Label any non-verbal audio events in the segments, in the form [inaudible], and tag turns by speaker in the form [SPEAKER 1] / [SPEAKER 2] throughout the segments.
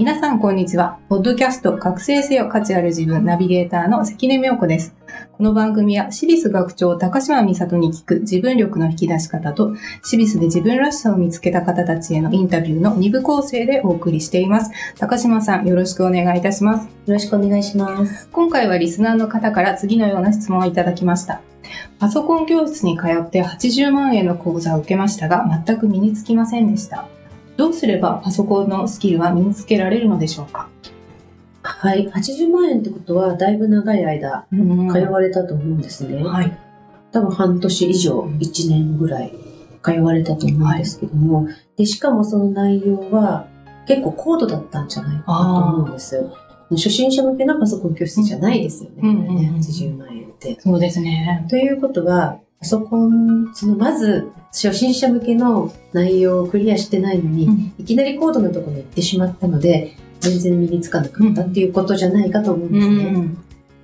[SPEAKER 1] 皆さん、こんにちは。ポッドキャスト、覚醒せよ価値ある自分、ナビゲーターの関根妙子です。この番組は、シビス学長高島美里に聞く自分力の引き出し方と、シビスで自分らしさを見つけた方たちへのインタビューの2部構成でお送りしています。高島さん、よろしくお願いいたします。
[SPEAKER 2] よろしくお願いします。
[SPEAKER 1] 今回はリスナーの方から次のような質問をいただきました。パソコン教室に通って80万円の講座を受けましたが、全く身につきませんでした。どうすればパソコンのスキルは身につけられるのでしょうか？
[SPEAKER 2] はい。80万円ってことは、だいぶ長い間、通われたと思うんですね。
[SPEAKER 1] はい。
[SPEAKER 2] 多分半年以上、1年ぐらい通われたと思うんですけども、で、しかもその内容は、結構高度だったんじゃないかなと思うんです。初心者向けのパソコン教室じゃないですよね。
[SPEAKER 1] うん
[SPEAKER 2] これね
[SPEAKER 1] うんうん
[SPEAKER 2] 80万円って。
[SPEAKER 1] そうですね。
[SPEAKER 2] ということは、パソコン、そのまず、初心者向けの内容をクリアしてないのに、
[SPEAKER 1] うん
[SPEAKER 2] いきなり高度なところに行ってしまったので、全然身につかなかったっていうことじゃないかと思うんですね。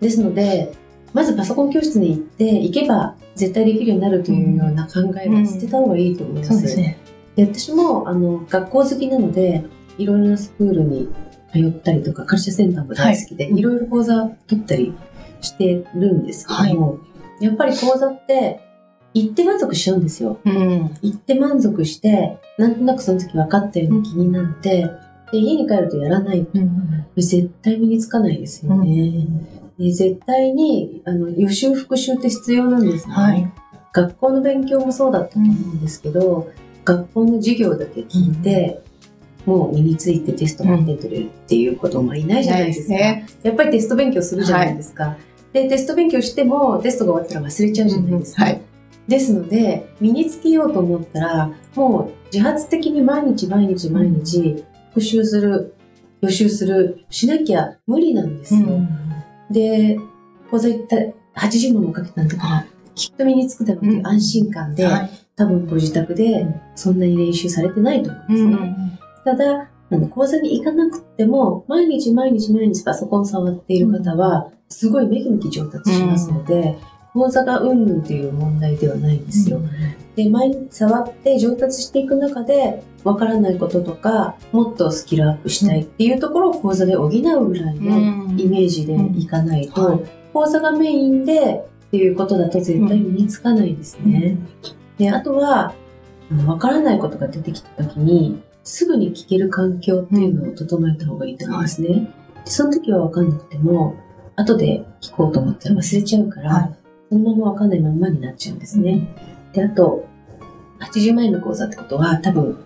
[SPEAKER 2] ですので、まずパソコン教室に行って、行けば絶対できるようになるというような考えは捨てた方がいいと思います。
[SPEAKER 1] そうですね。
[SPEAKER 2] で私もあの学校好きなので、いろいろなスクールに通ったりとか、カルチャーセンターも大好きで、
[SPEAKER 1] はい
[SPEAKER 2] い、ろいろ講座取ったりしてるんですけども、やっぱり講座って行って満足しちゃうんですよ。
[SPEAKER 1] うん。
[SPEAKER 2] 行って満足して、なんとなくその時分かったような気になって、で家に帰るとやらないと
[SPEAKER 1] うん。
[SPEAKER 2] 絶対身につかないですよね。で絶対にあの予習復習って必要なんですね。
[SPEAKER 1] はい。
[SPEAKER 2] 学校の勉強もそうだったと思うんですけど、学校の授業だけ聞いて、もう身についてテストが出てるっていうこともいないじゃないですか。
[SPEAKER 1] ね。
[SPEAKER 2] やっぱりテスト勉強するじゃないですか。で、テスト勉強してもテストが終わったら忘れちゃうじゃないですか。
[SPEAKER 1] はい。
[SPEAKER 2] ですので、身につけようと思ったら、もう自発的に毎日毎日毎日復習する、予習する、しなきゃ無理なんですよ。で、講座行った80万もかけたんだから、きっと身につくだろうという安心感で、
[SPEAKER 1] はい。
[SPEAKER 2] 多分ご自宅でそんなに練習されてないと思うんですね。ただ、あの講座に行かなくても、毎日毎日毎日パソコン触っている方は、すごいめきめき上達しますので、講座がうんぬんっていう問題ではないんですよ。で、毎日触って上達していく中で、わからないこととか、もっとスキルアップしたいっていうところを講座で補うぐらいのイメージでいかないと、
[SPEAKER 1] はい
[SPEAKER 2] 講座がメインでっていうことだと絶対身につかないですね。で、あとは、わからないことが出てきた時に、すぐに聞ける環境っていうのを整えた方がいいと思うんですね。でその時はわかんなくても、後で聞こうと思ったら忘れちゃうから、
[SPEAKER 1] はい
[SPEAKER 2] そのままわかんないままになっちゃうんですね。で、あと、80万円の講座ってことは多分、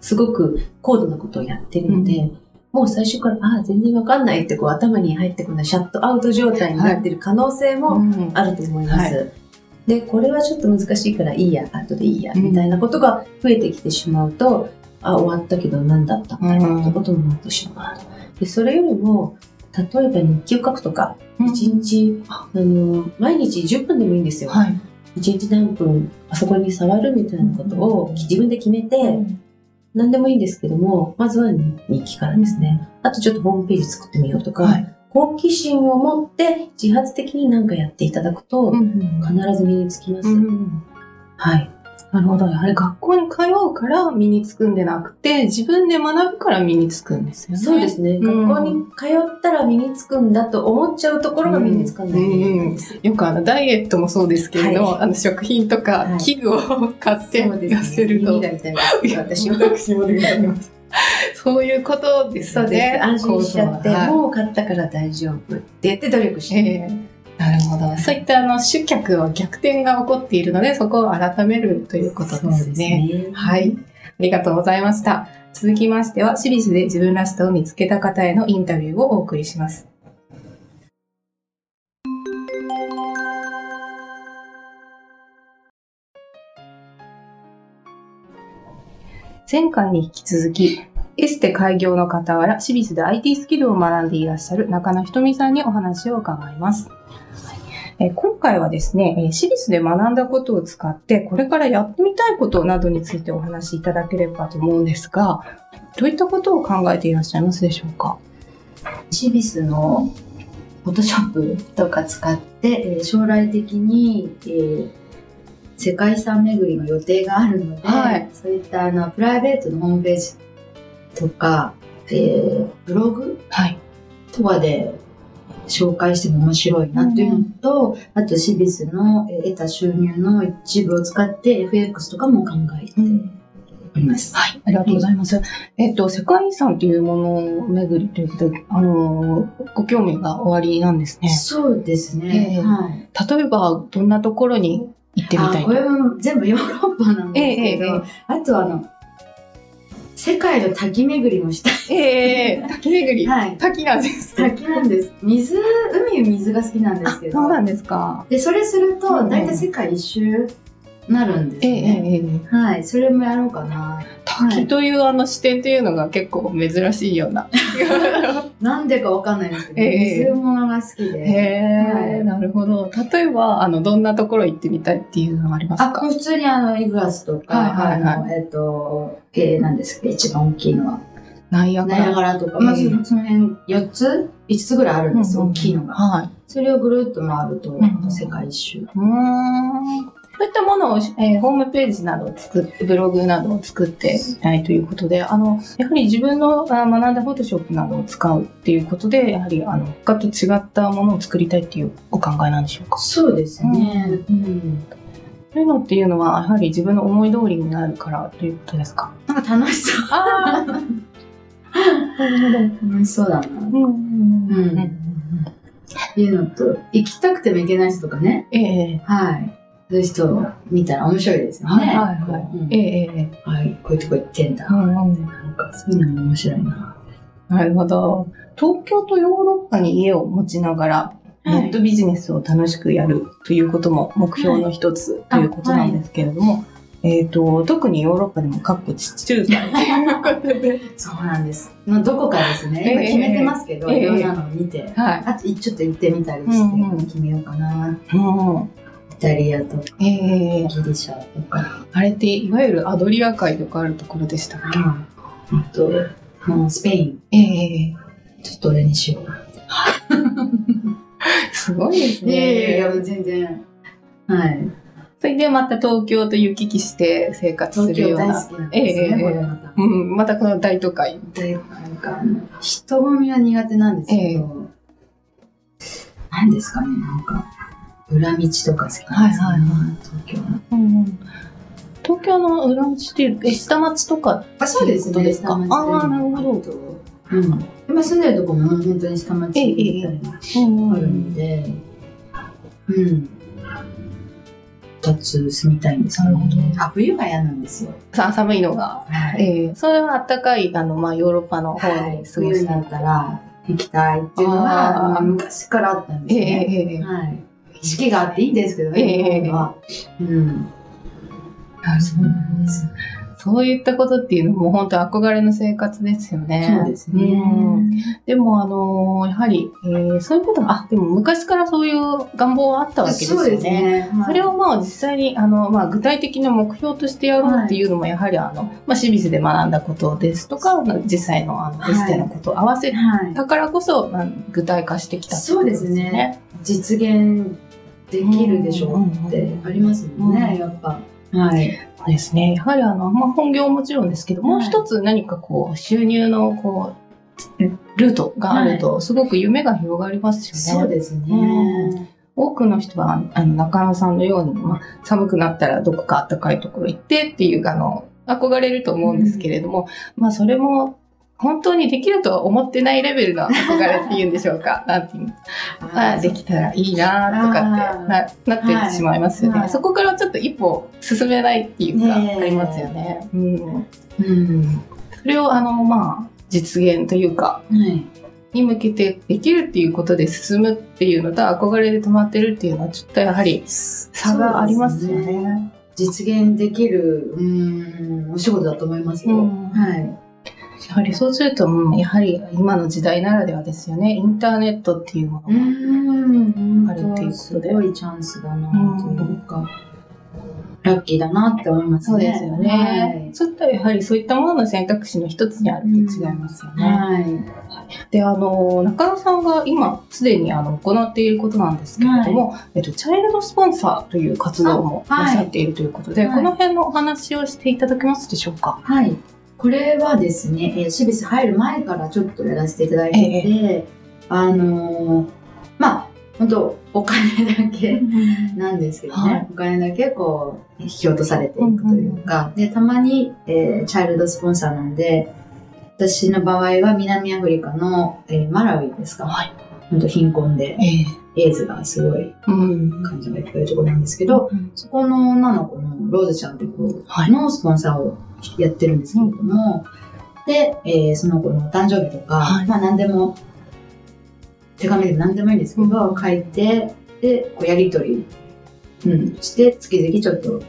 [SPEAKER 2] すごく高度なことをやってるので、もう最初から、ああ、全然わかんないってこう頭に入ってこないシャットアウト状態になってる可能性も
[SPEAKER 1] うん
[SPEAKER 2] あると思います。
[SPEAKER 1] は
[SPEAKER 2] で、これはちょっと難しいからいいや、後でいいや、
[SPEAKER 1] うん
[SPEAKER 2] みたいなことが増えてきてしまうと、あ、終わったけど何だったんだろうってことになってしまう。で、それよりも、例えば日記を書くとか、一日、あの、毎日10分でもいいんですよ。
[SPEAKER 1] はい。
[SPEAKER 2] 一日何分パソコンに触るみたいなことを自分で決めて、何でもいいんですけども、まずは日記からですね。あとちょっとホームページ作ってみようとか、
[SPEAKER 1] はい。
[SPEAKER 2] 好奇心を持って自発的に何かやっていただくと、必ず身につきます。
[SPEAKER 1] うん
[SPEAKER 2] はい。
[SPEAKER 1] なるほど。やはり学校に通うから身につくんでなくて、自分で学ぶから身につくんですよね。
[SPEAKER 2] そうですね。
[SPEAKER 1] うん
[SPEAKER 2] 学校に通ったら身につくんだと思っちゃうところが身につかないんです。
[SPEAKER 1] よくあの、ダイエットもそうですけれど、
[SPEAKER 2] はい
[SPEAKER 1] あの、食品とか
[SPEAKER 2] はい
[SPEAKER 1] 器具を買って。痩せると。
[SPEAKER 2] いです。私は。
[SPEAKER 1] 私もでございます。そういうことです
[SPEAKER 2] そうです。
[SPEAKER 1] ね。
[SPEAKER 2] 安心しちゃって、
[SPEAKER 1] はい
[SPEAKER 2] もう買ったから大丈夫って言って努力して。
[SPEAKER 1] ええなるほど。そういったあの集客は逆転が起こっているので、そこを改めるということですね。
[SPEAKER 2] ね
[SPEAKER 1] はい。ありがとうございました。続きましては、シリスで自分らしさを見つけた方へのインタビューをお送りします。前回に引き続き、エステ開業の傍ら、シビスで IT スキルを学んでいらっしゃる中野ひとみさんにお話を伺います。えー今回はですね、えーシリスで学んだことを使って、これからやってみたいことなどについてお話しいただければと思うんですが、どういったことを考えていらっしゃいますでしょうか？
[SPEAKER 3] シビスのフォトショップとか使って、えー将来的に、えー世界遺産巡りの予定があるので、
[SPEAKER 1] はい
[SPEAKER 3] そういったあのプライベートのホームページとか、えーブログ
[SPEAKER 1] はい。
[SPEAKER 3] とかで紹介しても面白いなっていうのと、あとシビスのえー得た収入の一部を使って FX とかも考えております。
[SPEAKER 1] はい。ありがとうございます。えっと、世界遺産というものを巡りということで、あのー、ご興味がおありなんですね。
[SPEAKER 3] そうですね。
[SPEAKER 1] ええ
[SPEAKER 3] はい。
[SPEAKER 1] 例えば、どんなところに行ってみたい
[SPEAKER 3] あこれも全部ヨーロッパなんですけど、
[SPEAKER 1] ええええ
[SPEAKER 3] あとあの世界の滝巡りもしたい。
[SPEAKER 1] ええ滝巡り。
[SPEAKER 3] はい。
[SPEAKER 1] 滝なんですね。
[SPEAKER 3] 滝なんです。水、海水が好きなんですけ
[SPEAKER 1] あ、
[SPEAKER 3] ど。
[SPEAKER 1] そうなんですか。
[SPEAKER 3] で、それすると、
[SPEAKER 1] うん
[SPEAKER 3] 大体世界一周なるんです
[SPEAKER 1] えええ
[SPEAKER 3] ね。
[SPEAKER 1] えええ
[SPEAKER 3] はい。それもやろうかな。
[SPEAKER 1] 滝というあの視点というのが結構珍しいような。[laughs]
[SPEAKER 3] なんでかわかんないんですけど、
[SPEAKER 1] ええ
[SPEAKER 3] 水物が好きで。
[SPEAKER 1] へえ、
[SPEAKER 3] はい
[SPEAKER 1] なるほど。例えば、あの、どんなところ行ってみたいっていうのはあります
[SPEAKER 3] あ、
[SPEAKER 1] か
[SPEAKER 3] 普通にあの、イグアスとか、
[SPEAKER 1] はいはいはい
[SPEAKER 3] あの、えっ、と、えー、何ですか、一番大きいのは。
[SPEAKER 1] ナイアガ
[SPEAKER 3] ナイア
[SPEAKER 1] ラ。
[SPEAKER 3] ガラとか、まあ、
[SPEAKER 1] ええ
[SPEAKER 3] そその辺4つ ?5 つぐらいあるんですよ、大きいのが。
[SPEAKER 1] はい。
[SPEAKER 3] それをぐるっと回ると、
[SPEAKER 1] ん
[SPEAKER 3] 世界一周。
[SPEAKER 1] うーん。そういったものを、えーホームページなどを作って、ブログなどを作っていたいということで、あの、やはり自分のあ学んだフォトショップなどを使うっていうことで、やはり、あの、他と違ったものを作りたいっていうお考えなんでしょうか？
[SPEAKER 3] そうですね。うん。
[SPEAKER 1] そういうのっていうのは、やはり自分の思い通りになるからということですか？
[SPEAKER 3] なんか楽しそう。
[SPEAKER 1] ああ。
[SPEAKER 3] 楽しそうだな。
[SPEAKER 1] うん。うん。
[SPEAKER 3] うん。いうのと、行きたくても行けない人とかね。
[SPEAKER 1] ええ
[SPEAKER 3] はい。そういう人を見たら面白いですよね。
[SPEAKER 1] はいはいはい
[SPEAKER 3] うん
[SPEAKER 1] ええええ
[SPEAKER 3] はい。こういうとこ行ってんだ。
[SPEAKER 1] うんうん
[SPEAKER 3] なんか、そういうのも面白いな。
[SPEAKER 1] なるほど。東京とヨーロッパに家を持ちながら、ネットビジネスを楽しくやるということも目標の一つということなんですけれども、えっ、と、特にヨーロッパでも各地中海ということで、[laughs]
[SPEAKER 3] そうなんです。まあ、どこかですね。
[SPEAKER 1] ええ
[SPEAKER 3] 今決めてますけど、
[SPEAKER 1] ええ
[SPEAKER 3] いろんなのを見て。
[SPEAKER 1] はい。
[SPEAKER 3] あと、ちょっと行ってみたりして、決めようかな。
[SPEAKER 1] うん。
[SPEAKER 3] イタリアとか、
[SPEAKER 1] ええ
[SPEAKER 3] ギリシャとか。
[SPEAKER 1] あれっていわゆるアドリア海とかあるところでしたっけ、
[SPEAKER 3] あと、もうスペイン、
[SPEAKER 1] ええ
[SPEAKER 3] ちょっと俺にしよう。[laughs]
[SPEAKER 1] すごいです
[SPEAKER 3] いやいやい
[SPEAKER 1] ね。
[SPEAKER 3] や、全然。はい。
[SPEAKER 1] それでまた東京と行き来して生活す
[SPEAKER 3] 東京
[SPEAKER 1] るような。
[SPEAKER 3] 大好きですね、
[SPEAKER 1] ええ
[SPEAKER 3] これまた。
[SPEAKER 1] うん、またこの大都会。
[SPEAKER 3] でなんか、人混みは苦手なんですけど、何ですかね、なんか、裏道とか好きなんです
[SPEAKER 1] はいはいはい。
[SPEAKER 3] 東京の。
[SPEAKER 1] うん東京の裏道っていう、え、下町とか
[SPEAKER 3] あ、そうですね、下町。
[SPEAKER 1] ああ、なるほど。
[SPEAKER 3] うん。今住んでるとこも本当に下町みたいな、
[SPEAKER 1] うん
[SPEAKER 3] あるんで、うん。二つ住みたいん。です。あ、冬が嫌なん。ですよ。
[SPEAKER 1] さ寒いのが。
[SPEAKER 3] はい。
[SPEAKER 1] ええそれは暖かい、あの、まあ、ヨーロッパの方
[SPEAKER 3] はい
[SPEAKER 1] に過ごした
[SPEAKER 3] 冬になったら行きたいっていうのは、まあ、昔からあったん。です
[SPEAKER 1] ええ
[SPEAKER 3] ね。
[SPEAKER 1] ええ
[SPEAKER 3] はい。四季があっていいんですけど
[SPEAKER 1] ええ
[SPEAKER 3] ね、日本は。うん。そうなんです。
[SPEAKER 1] そういったことっていうのも本当憧れの生活ですよね。
[SPEAKER 3] そうですね。
[SPEAKER 1] うんでも、あのやはり、えーそういうことが、あ、でも昔からそういう願望はあったわけですよ
[SPEAKER 3] そうです
[SPEAKER 1] ね。
[SPEAKER 3] ね。はい
[SPEAKER 1] それをまあ実際にあの、まあ、具体的な目標としてやろうっていうのもやはりあの、まあ、シビスで学んだことですとか実際のあの
[SPEAKER 3] はい
[SPEAKER 1] エステのことを合わせ
[SPEAKER 3] はい。
[SPEAKER 1] たからこそ、まあ具体化してきたってことよ
[SPEAKER 3] そうですね。実現できるでしょうってありますもんね、
[SPEAKER 1] うん
[SPEAKER 3] やっぱ。はい。
[SPEAKER 1] そうですね。やはりあの、まあ、本業ももちろんですけど、もう一つ何かこう収入のこうルートがあるとすごく夢が広がりますよね。
[SPEAKER 3] そうです
[SPEAKER 1] う
[SPEAKER 3] ね。
[SPEAKER 1] 多くの人はあの中野さんのように、まあ、寒くなったらどこか暖かいところ行ってっていうあの憧れると思うんですけれども、まあそれも本当にできるとは思ってないレベルの憧れっていうんでしょうか？[laughs] なんていうの？ああできたらいいなとかってななってしまいますよね、
[SPEAKER 3] はい
[SPEAKER 1] そこからちょっと一歩進めないっていうか、ありますよね。うん、
[SPEAKER 3] うん。
[SPEAKER 1] それをあの、まあ、実現というか、
[SPEAKER 3] はい。
[SPEAKER 1] に向けてできるっていうことで進むっていうのと憧れで止まってるっていうのはちょっとやはり差がありますよ
[SPEAKER 3] そうです
[SPEAKER 1] ね。
[SPEAKER 3] 実現できる、うん、お仕事だと思いますよ。
[SPEAKER 1] うん
[SPEAKER 3] はい。
[SPEAKER 1] やはりそうすると、うんやはり今の時代ならではですよね。インターネットっていうものが。
[SPEAKER 3] ん
[SPEAKER 1] あるっていうことで
[SPEAKER 3] すごいチャンスだなというか、ラッキーだなって思いますね。
[SPEAKER 1] そうですよね。そういったやはりそういったものの選択肢の一つにあると違いますよね。
[SPEAKER 3] はい。はい。
[SPEAKER 1] で、あの、中野さんが今すでにあの行っていることなんですけれども、えっと、チャイルドスポンサーという活動もなさっているということで、
[SPEAKER 3] はい
[SPEAKER 1] この辺のお話をしていただけますでしょうか？
[SPEAKER 3] はい。これはですね、えー、シビス入る前からちょっとやらせていただいてて、あのーまあ、本当お金だけなんですけどね、
[SPEAKER 1] はい。
[SPEAKER 3] お金だけこう、引き落とされていくというか、で、たまに、えーチャイルドスポンサーなんで、私の場合は南アフリカの、えーマラウイですか。
[SPEAKER 1] はい。
[SPEAKER 3] 本当貧困で、
[SPEAKER 1] え
[SPEAKER 3] イズがすごい
[SPEAKER 1] うん。
[SPEAKER 3] 患者がいっぱいいるところなんですけど、そこの女の子のローズちゃんって子
[SPEAKER 1] はい。
[SPEAKER 3] のスポンサーをやってるんですけれども、で、えーその子のお誕生日とか、
[SPEAKER 1] はい。
[SPEAKER 3] まあ何でも、手紙でも何でもいいんですけど、書いて、で、こうやりとり、うん、して、月々ちょっと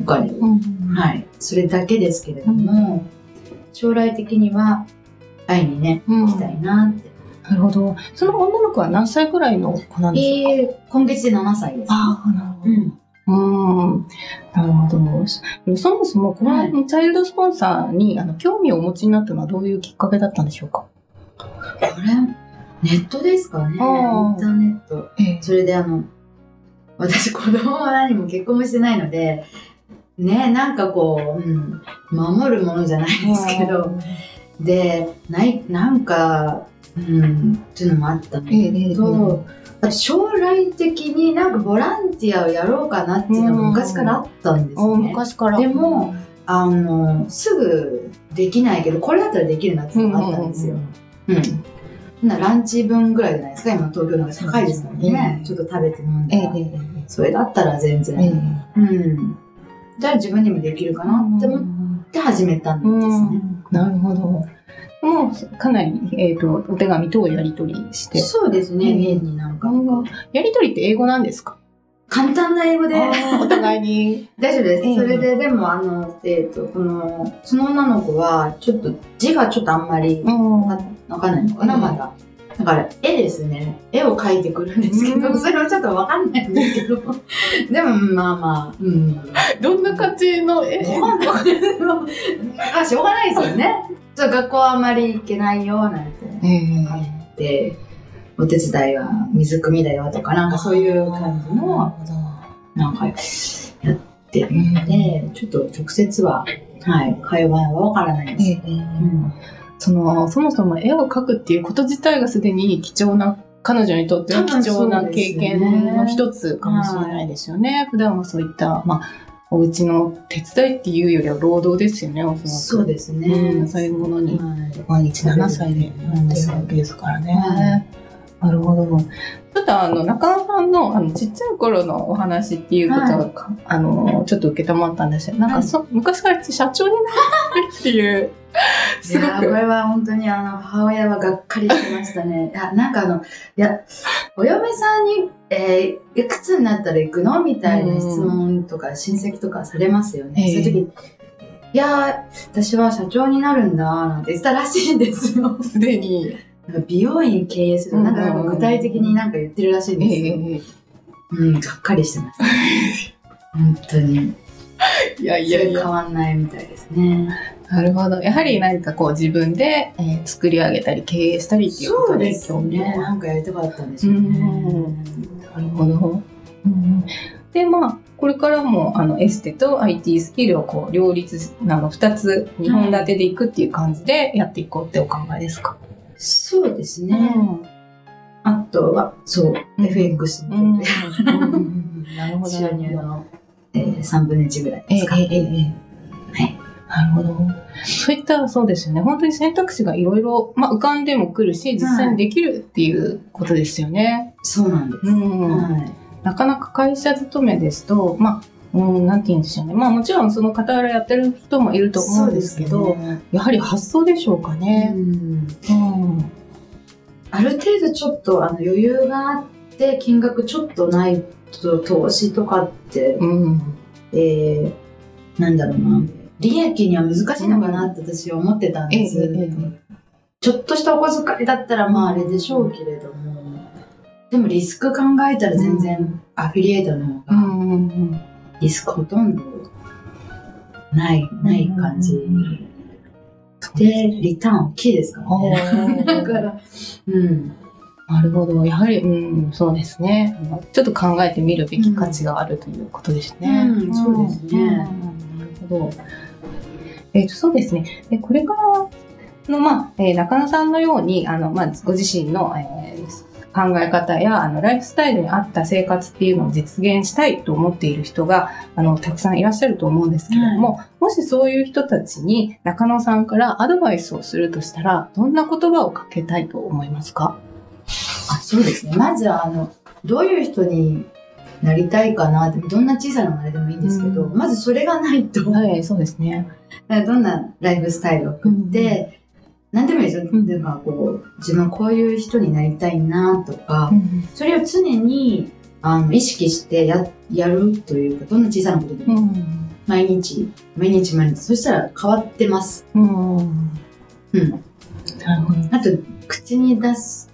[SPEAKER 3] お金を、
[SPEAKER 1] うん。
[SPEAKER 3] はい、それだけですけれども、将来的には会いにね、
[SPEAKER 1] うん。
[SPEAKER 3] 行きたいなって。
[SPEAKER 1] なるほど。その女の子は何歳ぐらいの子なんですか、
[SPEAKER 3] えー、今月で7歳です。
[SPEAKER 1] ああ、なるほど。
[SPEAKER 3] うん
[SPEAKER 1] うん。なるほど。そもそも、こ
[SPEAKER 3] はい
[SPEAKER 1] のチャイルドスポンサーに、あの興味をお持ちになったのはどういうきっかけだったんでしょうか？
[SPEAKER 3] これ、ネットですかね。インタ
[SPEAKER 1] ー
[SPEAKER 3] ネット。
[SPEAKER 1] ええ
[SPEAKER 3] それであの、私子供は何も結婚もしてないので、ね、なんかこう、うん、守るものじゃないですけど、で、ない、なんか、うん、っていうのもあったの
[SPEAKER 1] ええええ
[SPEAKER 3] と、あと将来的になん。かボランティアをやろうかなっていうのも昔からあったん。ですね。
[SPEAKER 1] 昔から。
[SPEAKER 3] でも、あの、すぐできないけど、これだったらできるなっていうのがあったん。ですよ。うん。ほん。なランチ分ぐらいじゃないですか、今東京なん。か高いですからね。ちょっと食べて飲ん。で、
[SPEAKER 1] ええ
[SPEAKER 3] それだったら全然、うん。じゃあ自分にもできるかなって思って始めたん。ですね。
[SPEAKER 1] なるほど。もう、かなり、えっ、と、お手紙等をやり取りして。
[SPEAKER 3] そうですね、
[SPEAKER 1] うん
[SPEAKER 3] 年になんか。
[SPEAKER 1] やり取りって英語なんですか？
[SPEAKER 3] 簡単な英語で
[SPEAKER 1] お互いに。[laughs]
[SPEAKER 3] 大丈夫です。
[SPEAKER 1] ええ
[SPEAKER 3] それで、でも、あの、えっ、と、この、その女の子は、ちょっと字がちょっとあんまり
[SPEAKER 1] うん
[SPEAKER 3] わわかんないのかな、
[SPEAKER 1] うん
[SPEAKER 3] まだ。だから、絵ですね。絵を描いてくるんですけど、
[SPEAKER 1] うん
[SPEAKER 3] それはちょっとわかんないんですけど。[laughs] でも、まあまあ、うん。
[SPEAKER 1] どんな感じの、え
[SPEAKER 3] わかんないあ、しょうがないですよね。学校はあんまり行けないよ、なんて。
[SPEAKER 1] ええ
[SPEAKER 3] で、お手伝いは水汲みだよとか、なんかそういう感じの、なんか、やってるんで、ちょっと直接は、はい、会話はわからないです。
[SPEAKER 1] ええ
[SPEAKER 3] うん
[SPEAKER 1] その、そもそも絵を描くっていうこと自体がすでに貴重な、彼女にとっては貴重な経験の一つかもしれないですよね。普段はそういった、まあ、お家の手伝いっていうよりは労働ですよね、おそらく。
[SPEAKER 3] そうですね。
[SPEAKER 1] うんそういうものに
[SPEAKER 3] はい
[SPEAKER 1] 毎日7歳でやってるわけですからね。
[SPEAKER 3] はい
[SPEAKER 1] なるほど。ちょっとあの、中野さんのあのちっちゃい頃のお話っていうことは、かあの、ちょっと受けたまったんですよ。なんかそ、昔から社長になってっていう、[laughs] すご
[SPEAKER 3] いやーこ
[SPEAKER 1] く。
[SPEAKER 3] れは本当にあの母親はがっかりしてましたね。[laughs] あなんかあの、いや、お嫁さんに、えーいくつになったら行くのみたいな質問とか親戚とかされますよね。
[SPEAKER 1] ええ
[SPEAKER 3] そういう時いやー、私は社長になるんだなんて言ってたらしいんですよ。[laughs]
[SPEAKER 1] すでに。
[SPEAKER 3] なんか美容院経営する。なんか具体的になんか言ってるらしいんですよ。
[SPEAKER 1] え
[SPEAKER 3] うん、がっかりしてました。[laughs] 本当に。
[SPEAKER 1] えいやいやいや。
[SPEAKER 3] わんないみたいですね。
[SPEAKER 1] なるほど。やはり何かこう自分で、えー作り上げたり経営したりっていうことで興味を
[SPEAKER 3] ね。なんかやりたかったんでしょうね。
[SPEAKER 1] なるほど。うんで、まあ、これからもあのエステと IT スキルをこう両立あの2つ2本立てでいくっていう感じでやっていこうってお考えですか、
[SPEAKER 3] そうですね。あとは、そう、
[SPEAKER 1] うん
[SPEAKER 3] FX
[SPEAKER 1] うんうん
[SPEAKER 3] にちょっ
[SPEAKER 1] なるほど。
[SPEAKER 3] と収入の、えー、3分の1ぐらい
[SPEAKER 1] ええ
[SPEAKER 3] 使って、
[SPEAKER 1] ええええ
[SPEAKER 3] はい、
[SPEAKER 1] なるほど。そういった、そうですよね。本当に選択肢がいろいろ、まあ、浮かんでも来るし、実際にできるっていうことですよね。
[SPEAKER 3] そうなんです。
[SPEAKER 1] うん。
[SPEAKER 3] はい。
[SPEAKER 1] なかなか会社勤めですと、まあ、うん、なんて言うんでしょうね。まあもちろんその傍らやってる人もいると思うんですけど、
[SPEAKER 3] ね
[SPEAKER 1] やはり発想でしょうか
[SPEAKER 3] う
[SPEAKER 1] ね。
[SPEAKER 3] ん
[SPEAKER 1] うん。
[SPEAKER 3] ある程度ちょっとあの余裕があって金額ちょっとないと投資とかって、
[SPEAKER 1] うん。
[SPEAKER 3] えー、なんだろうな利益には難しいのかなって私は思ってたん
[SPEAKER 1] ええ
[SPEAKER 3] です、
[SPEAKER 1] ええ
[SPEAKER 3] ちょっとしたお小遣いだったらまああれでしょうけれどもでもリスク考えたら全然アフィリエイトの方
[SPEAKER 1] う
[SPEAKER 3] が
[SPEAKER 1] んうんうん。
[SPEAKER 3] リスクほとんどないない感じでリターン大きいですから
[SPEAKER 1] お
[SPEAKER 3] ね [laughs] だ
[SPEAKER 1] ー
[SPEAKER 3] からうん
[SPEAKER 1] なるほど。やはり、うん、そうですね。ちょっと考えてみるべき価値があるということですね。
[SPEAKER 3] うんそうですね
[SPEAKER 1] うんなるほど。えっ、と、そうですね。で、これからの、まあ、えー中野さんのように、あの、まあ、ご自身の、えー考え方や、あの、ライフスタイルに合った生活っていうのを実現したいと思っている人が、あの、たくさんいらっしゃると思うんですけれども、もしそういう人たちに中野さんからアドバイスをするとしたら、どんな言葉をかけたいと思いますか？
[SPEAKER 3] あそうですね。まずは、あの、どういう人になりたいかな？どんな小さなあれでもいいんですけど、
[SPEAKER 1] うん。
[SPEAKER 3] まずそれがないと、
[SPEAKER 1] はい、そうですね。[laughs]
[SPEAKER 3] どんなライフスタイルを送って、何でもいいですよ。
[SPEAKER 1] うん
[SPEAKER 3] なんかこう、自分はこういう人になりたいなとか、
[SPEAKER 1] うん
[SPEAKER 3] それを常にあの意識してややるというか、どんな小さなことでも、
[SPEAKER 1] うん
[SPEAKER 3] 毎日、毎日毎日、そしたら変わってます。
[SPEAKER 1] うん
[SPEAKER 3] うん。
[SPEAKER 1] なるほど。
[SPEAKER 3] あと、口に出す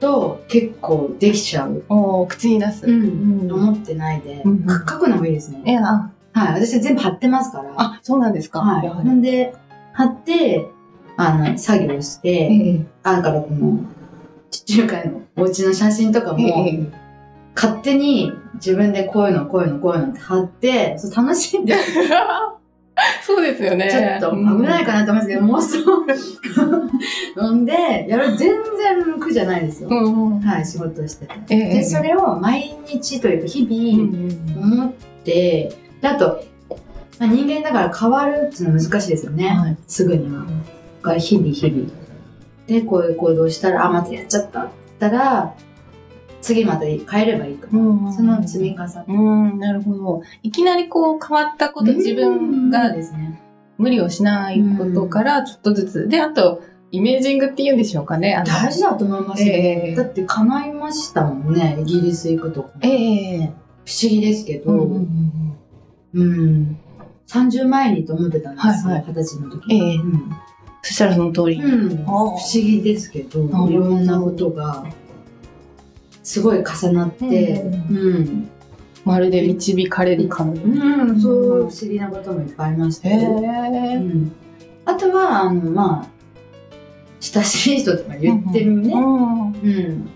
[SPEAKER 3] と結構できちゃう。
[SPEAKER 1] おー口に出す。
[SPEAKER 3] うん。思ってないで、
[SPEAKER 1] うん
[SPEAKER 3] か書くのもいいですね。
[SPEAKER 1] え、あ、
[SPEAKER 3] はい。私は全部貼ってますから。
[SPEAKER 1] あ、そうなんですか。
[SPEAKER 3] はい。なんで、貼って、あの、作業し
[SPEAKER 1] え
[SPEAKER 3] て、
[SPEAKER 1] え
[SPEAKER 3] あだからこの、地中海のお家の写真とかも、
[SPEAKER 1] ええ
[SPEAKER 3] 勝手に自分でこういうの、こういうの、こういうのって貼って、そう楽しんで、[laughs]
[SPEAKER 1] そうですよね。
[SPEAKER 3] ちょっと危ないかなと思うんですけど、妄想。[laughs] なんで、やる、全然苦じゃないですよ。
[SPEAKER 1] うんうん。
[SPEAKER 3] はい、仕事してて。
[SPEAKER 1] ええ
[SPEAKER 3] で、それを毎日というか、日
[SPEAKER 1] うん
[SPEAKER 3] 々思って、であと、まあ、人間だから変わるっていうのは難しいですよね。
[SPEAKER 1] はい。
[SPEAKER 3] すぐには。が日々日々。で、こういう行動したら、あ、またやっちゃったったら、次また変えればいいか
[SPEAKER 1] うん
[SPEAKER 3] ら。その積み重ね。
[SPEAKER 1] うん、なるほど。いきなりこう変わったこと、自分が
[SPEAKER 3] ですね。
[SPEAKER 1] 無理をしないことからちょっとずつ。で、あと、イメージングって言うんでしょうかね。
[SPEAKER 3] 大事だと思いますよ。
[SPEAKER 1] ええ
[SPEAKER 3] だって叶いましたもんね、イギリス行くとか。
[SPEAKER 1] ええ
[SPEAKER 3] 不思議ですけど、
[SPEAKER 1] うんうんうん
[SPEAKER 3] うん。30前にと思ってたんですよ、
[SPEAKER 1] はいはい
[SPEAKER 3] 二十歳の時。
[SPEAKER 1] ええ
[SPEAKER 3] うん
[SPEAKER 1] そしたらその通り。
[SPEAKER 3] うん、不思議ですけど、いろんなことがすごい重なって、うん、
[SPEAKER 1] まるで導かれるかのよう
[SPEAKER 3] ん、そう不思議なこともいっぱいありました
[SPEAKER 1] へ
[SPEAKER 3] よ、う
[SPEAKER 1] え。
[SPEAKER 3] ん、あとは、あの、まあ、親しい人とか言ってみね、
[SPEAKER 1] うん。
[SPEAKER 3] うん、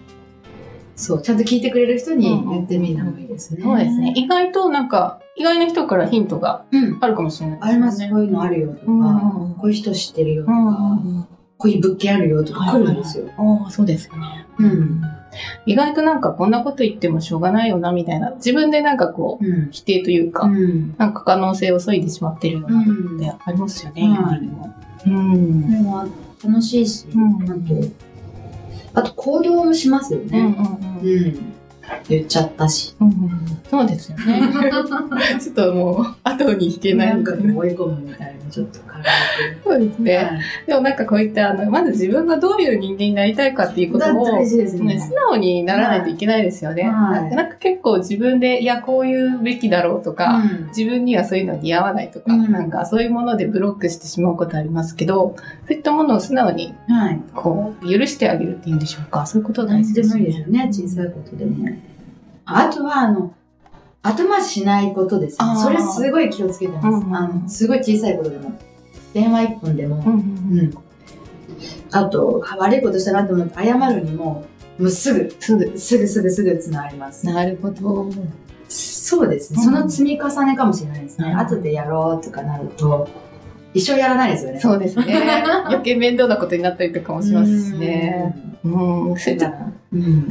[SPEAKER 3] そう、ちゃんと聞いてくれる人に言ってみるのもいいですね。
[SPEAKER 1] そうですね。。意外となんか、意外な人からヒントが
[SPEAKER 3] うん。
[SPEAKER 1] あるかもしれないですね。
[SPEAKER 3] あります、こういうのあるよとか、
[SPEAKER 1] うん
[SPEAKER 3] こういう人知ってるよとか、
[SPEAKER 1] うん。
[SPEAKER 3] こういう物件あるよとか来るんですよ。
[SPEAKER 1] ああ、そうですよね。
[SPEAKER 3] うん。
[SPEAKER 1] 意外となんかこんなこと言ってもしょうがないよな、みたいな。自分でなんかこう、
[SPEAKER 3] うん。
[SPEAKER 1] 否定というか、
[SPEAKER 3] うん。
[SPEAKER 1] なんか可能性を削いでしまってるようなってありますよね、
[SPEAKER 3] うん。
[SPEAKER 1] うん。
[SPEAKER 3] これは楽しいし、
[SPEAKER 1] うん
[SPEAKER 3] あと、あと行動もしますよ
[SPEAKER 1] うん
[SPEAKER 3] ね。
[SPEAKER 1] うん
[SPEAKER 3] うん。言っちゃったし。
[SPEAKER 1] うんうんそうですよね。[laughs] [laughs] ちょっともう、後に引けない
[SPEAKER 3] なんか
[SPEAKER 1] みたいな。
[SPEAKER 3] 追い込むみたいな、ちょっと軽
[SPEAKER 1] そうです
[SPEAKER 3] く。
[SPEAKER 1] ね。でもなんかこういった、あの、まず自分がどういう人間になりたいかっていうことを、
[SPEAKER 3] 大事です
[SPEAKER 1] ね、
[SPEAKER 3] ね。
[SPEAKER 1] 素直にならないといけないですよね。
[SPEAKER 3] はい
[SPEAKER 1] なんか結構自分で、いや、こういうべきだろうとか、
[SPEAKER 3] うん
[SPEAKER 1] 自分にはそういうの似合わないとか、
[SPEAKER 3] うん
[SPEAKER 1] なんかそういうものでブロックしてしまうことありますけど、そういったものを素直に
[SPEAKER 3] はい。
[SPEAKER 1] こう許してあげるっていうんでしょうか。そういうこと大事ですよ
[SPEAKER 3] もいいですよね、小さいことでね。あとは、あの、後回ししないことですね。それすごい気をつけてます。
[SPEAKER 1] うん
[SPEAKER 3] あのすごい小さいことでも。電話一本でも。
[SPEAKER 1] うん
[SPEAKER 3] うん。あと、悪いことしたなと思って謝るにも、もうすぐ、
[SPEAKER 1] すぐ。
[SPEAKER 3] すぐすぐすぐつながります。
[SPEAKER 1] なるほど。
[SPEAKER 3] そうですね。
[SPEAKER 1] うん
[SPEAKER 3] その積み重ねかもしれないですね。
[SPEAKER 1] うん
[SPEAKER 3] 後でやろうとかなると、一生やらないですよね。
[SPEAKER 1] そうですね。[laughs] 余計面倒なことになったりとかもしますしね。うん。そういった
[SPEAKER 3] うん。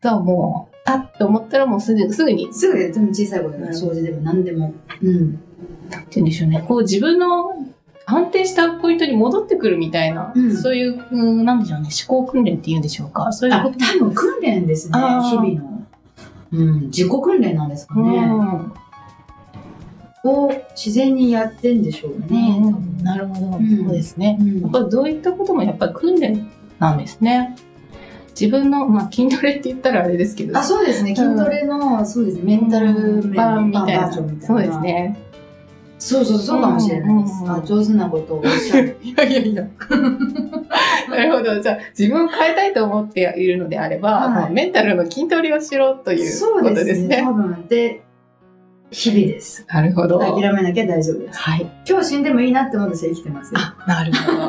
[SPEAKER 1] とはもう、あっと思ったらもうすぐすぐに。
[SPEAKER 3] すぐでも小さいことでも掃除でも何でも。うん。
[SPEAKER 1] なんて言うんでしょうね、こう自分の安定したポイントに戻ってくるみたいな、
[SPEAKER 3] うん
[SPEAKER 1] そういう、うん、なんでしょうね、思考訓練って言うんでしょうか。そういう。
[SPEAKER 3] 多分訓練ですね、日々の。うん、自己訓練なんですかね。
[SPEAKER 1] うん
[SPEAKER 3] を自然にやってんでしょうね。
[SPEAKER 1] うんなるほど、
[SPEAKER 3] ん
[SPEAKER 1] そうですね。
[SPEAKER 3] うん
[SPEAKER 1] やっぱりどういったこともやっぱり訓練なんですね。自分の、まあ、筋トレって言ったらあれですけど。
[SPEAKER 3] あ、そうですね。筋トレの、そうですね。メンタル面
[SPEAKER 1] バーみたいな。そうです。ね。
[SPEAKER 3] そうそう、そうかもしれないです。
[SPEAKER 1] うん
[SPEAKER 3] あ上手なことをおっしゃる。[laughs]
[SPEAKER 1] いやいやいや。なるほど。[laughs] じゃあ、自分を変えたいと思っているのであれば、
[SPEAKER 3] はい
[SPEAKER 1] まあメンタルの筋トレをしろという
[SPEAKER 3] そう
[SPEAKER 1] こと
[SPEAKER 3] で
[SPEAKER 1] すすね。
[SPEAKER 3] 多分。で、日々です。
[SPEAKER 1] なるほど。
[SPEAKER 3] 諦めなきゃ大丈夫です。
[SPEAKER 1] はい。
[SPEAKER 3] 今日死んでもいいなって思って生きてますよ。
[SPEAKER 1] あ、なるほど。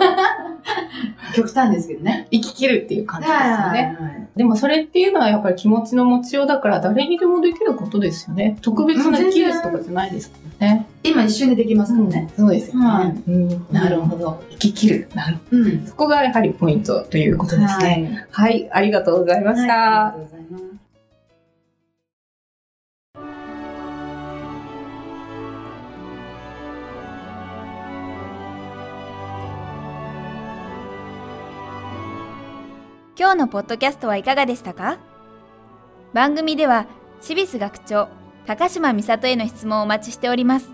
[SPEAKER 3] 極端ですけどね。
[SPEAKER 1] 生き切るっていう感じですよね。
[SPEAKER 3] はい
[SPEAKER 1] でもそれっていうのはやっぱり気持ちの持ちようだから誰にでもできることですよね。特別な技術とかじゃないですからね。
[SPEAKER 3] 今一瞬でできますからね。
[SPEAKER 1] そうですよね。
[SPEAKER 3] はい
[SPEAKER 1] うんなるほど。生き切る。なるほ
[SPEAKER 3] うん。
[SPEAKER 1] ど。そこがやはりポイントということですね。はい。ありがとうございました。
[SPEAKER 3] はいありがとうございます。
[SPEAKER 4] 今日のポッドキャストはいかがでしたか？番組では、シビス学長、高島美里への質問をお待ちしております。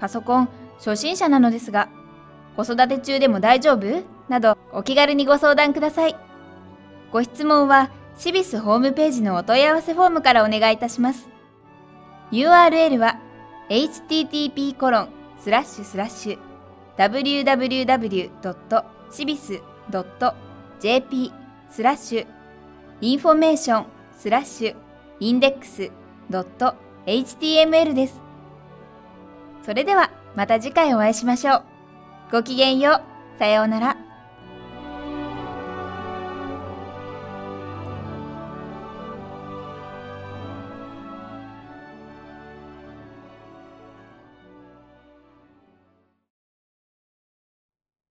[SPEAKER 4] パソコン、初心者なのですが、子育て中でも大丈夫？など、お気軽にご相談ください。ご質問は、シビスホームページのお問い合わせフォームからお願いいたします。URL は、http コロンスラッシュスラッシュ www.cibis.jp スラッシュインフォメーションスラッシュインデックスドット .html です。それではまた次回お会いしましょう。ごきげんよう。さようなら。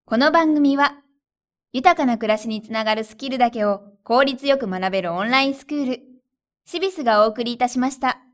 [SPEAKER 4] この番組は豊かな暮らしにつながるスキルだけを効率よく学べるオンラインスクールシビスがお送りいたしました。